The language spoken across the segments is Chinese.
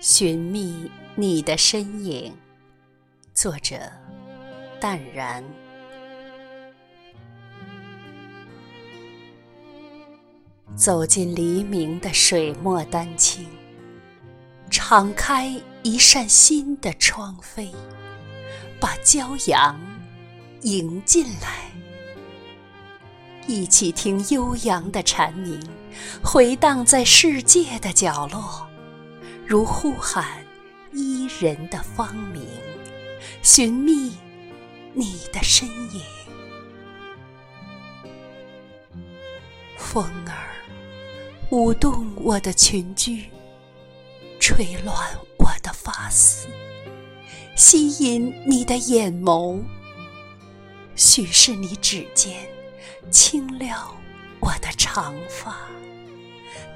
寻觅你的身影，作者淡然。走进黎明的水墨丹青，敞开一扇新的窗扉，把骄阳迎进来，一起听悠扬的蝉鸣，回荡在世界的角落。如呼喊伊人的芳名，寻觅你的身影。风儿舞动我的裙裾，吹乱我的发丝，吸引你的眼眸。许是你指尖轻撩我的长发，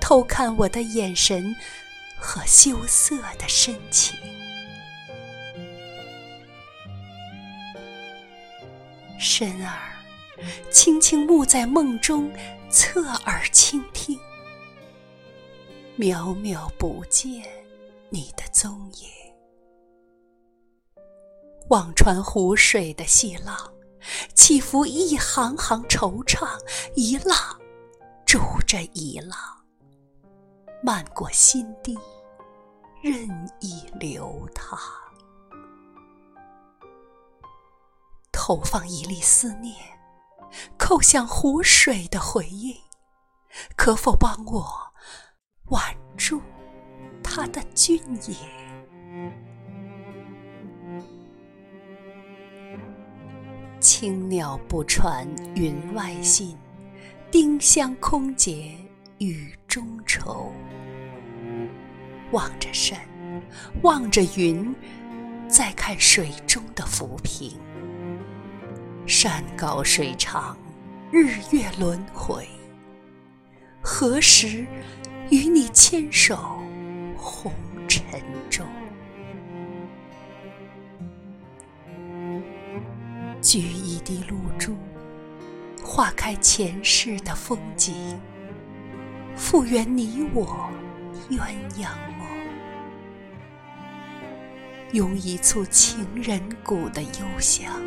偷看我的眼神。和羞涩的深情，身儿轻轻沐在梦中，侧耳倾听，渺渺不见你的踪影。望穿湖水的细浪，起伏一行行惆怅，一浪逐着一浪。漫过心底，任意流淌。投放一粒思念，叩响湖水的回应。可否帮我挽住它的俊颜？青鸟不传云外信，丁香空结雨中愁。望着山，望着云，再看水中的浮萍。山高水长，日月轮回。何时与你牵手红尘中？掬一滴露珠，化开前世的风景，复原你我鸳鸯梦。用一簇情人谷的幽香，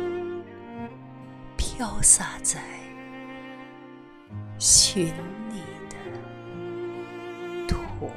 飘洒在寻你的途。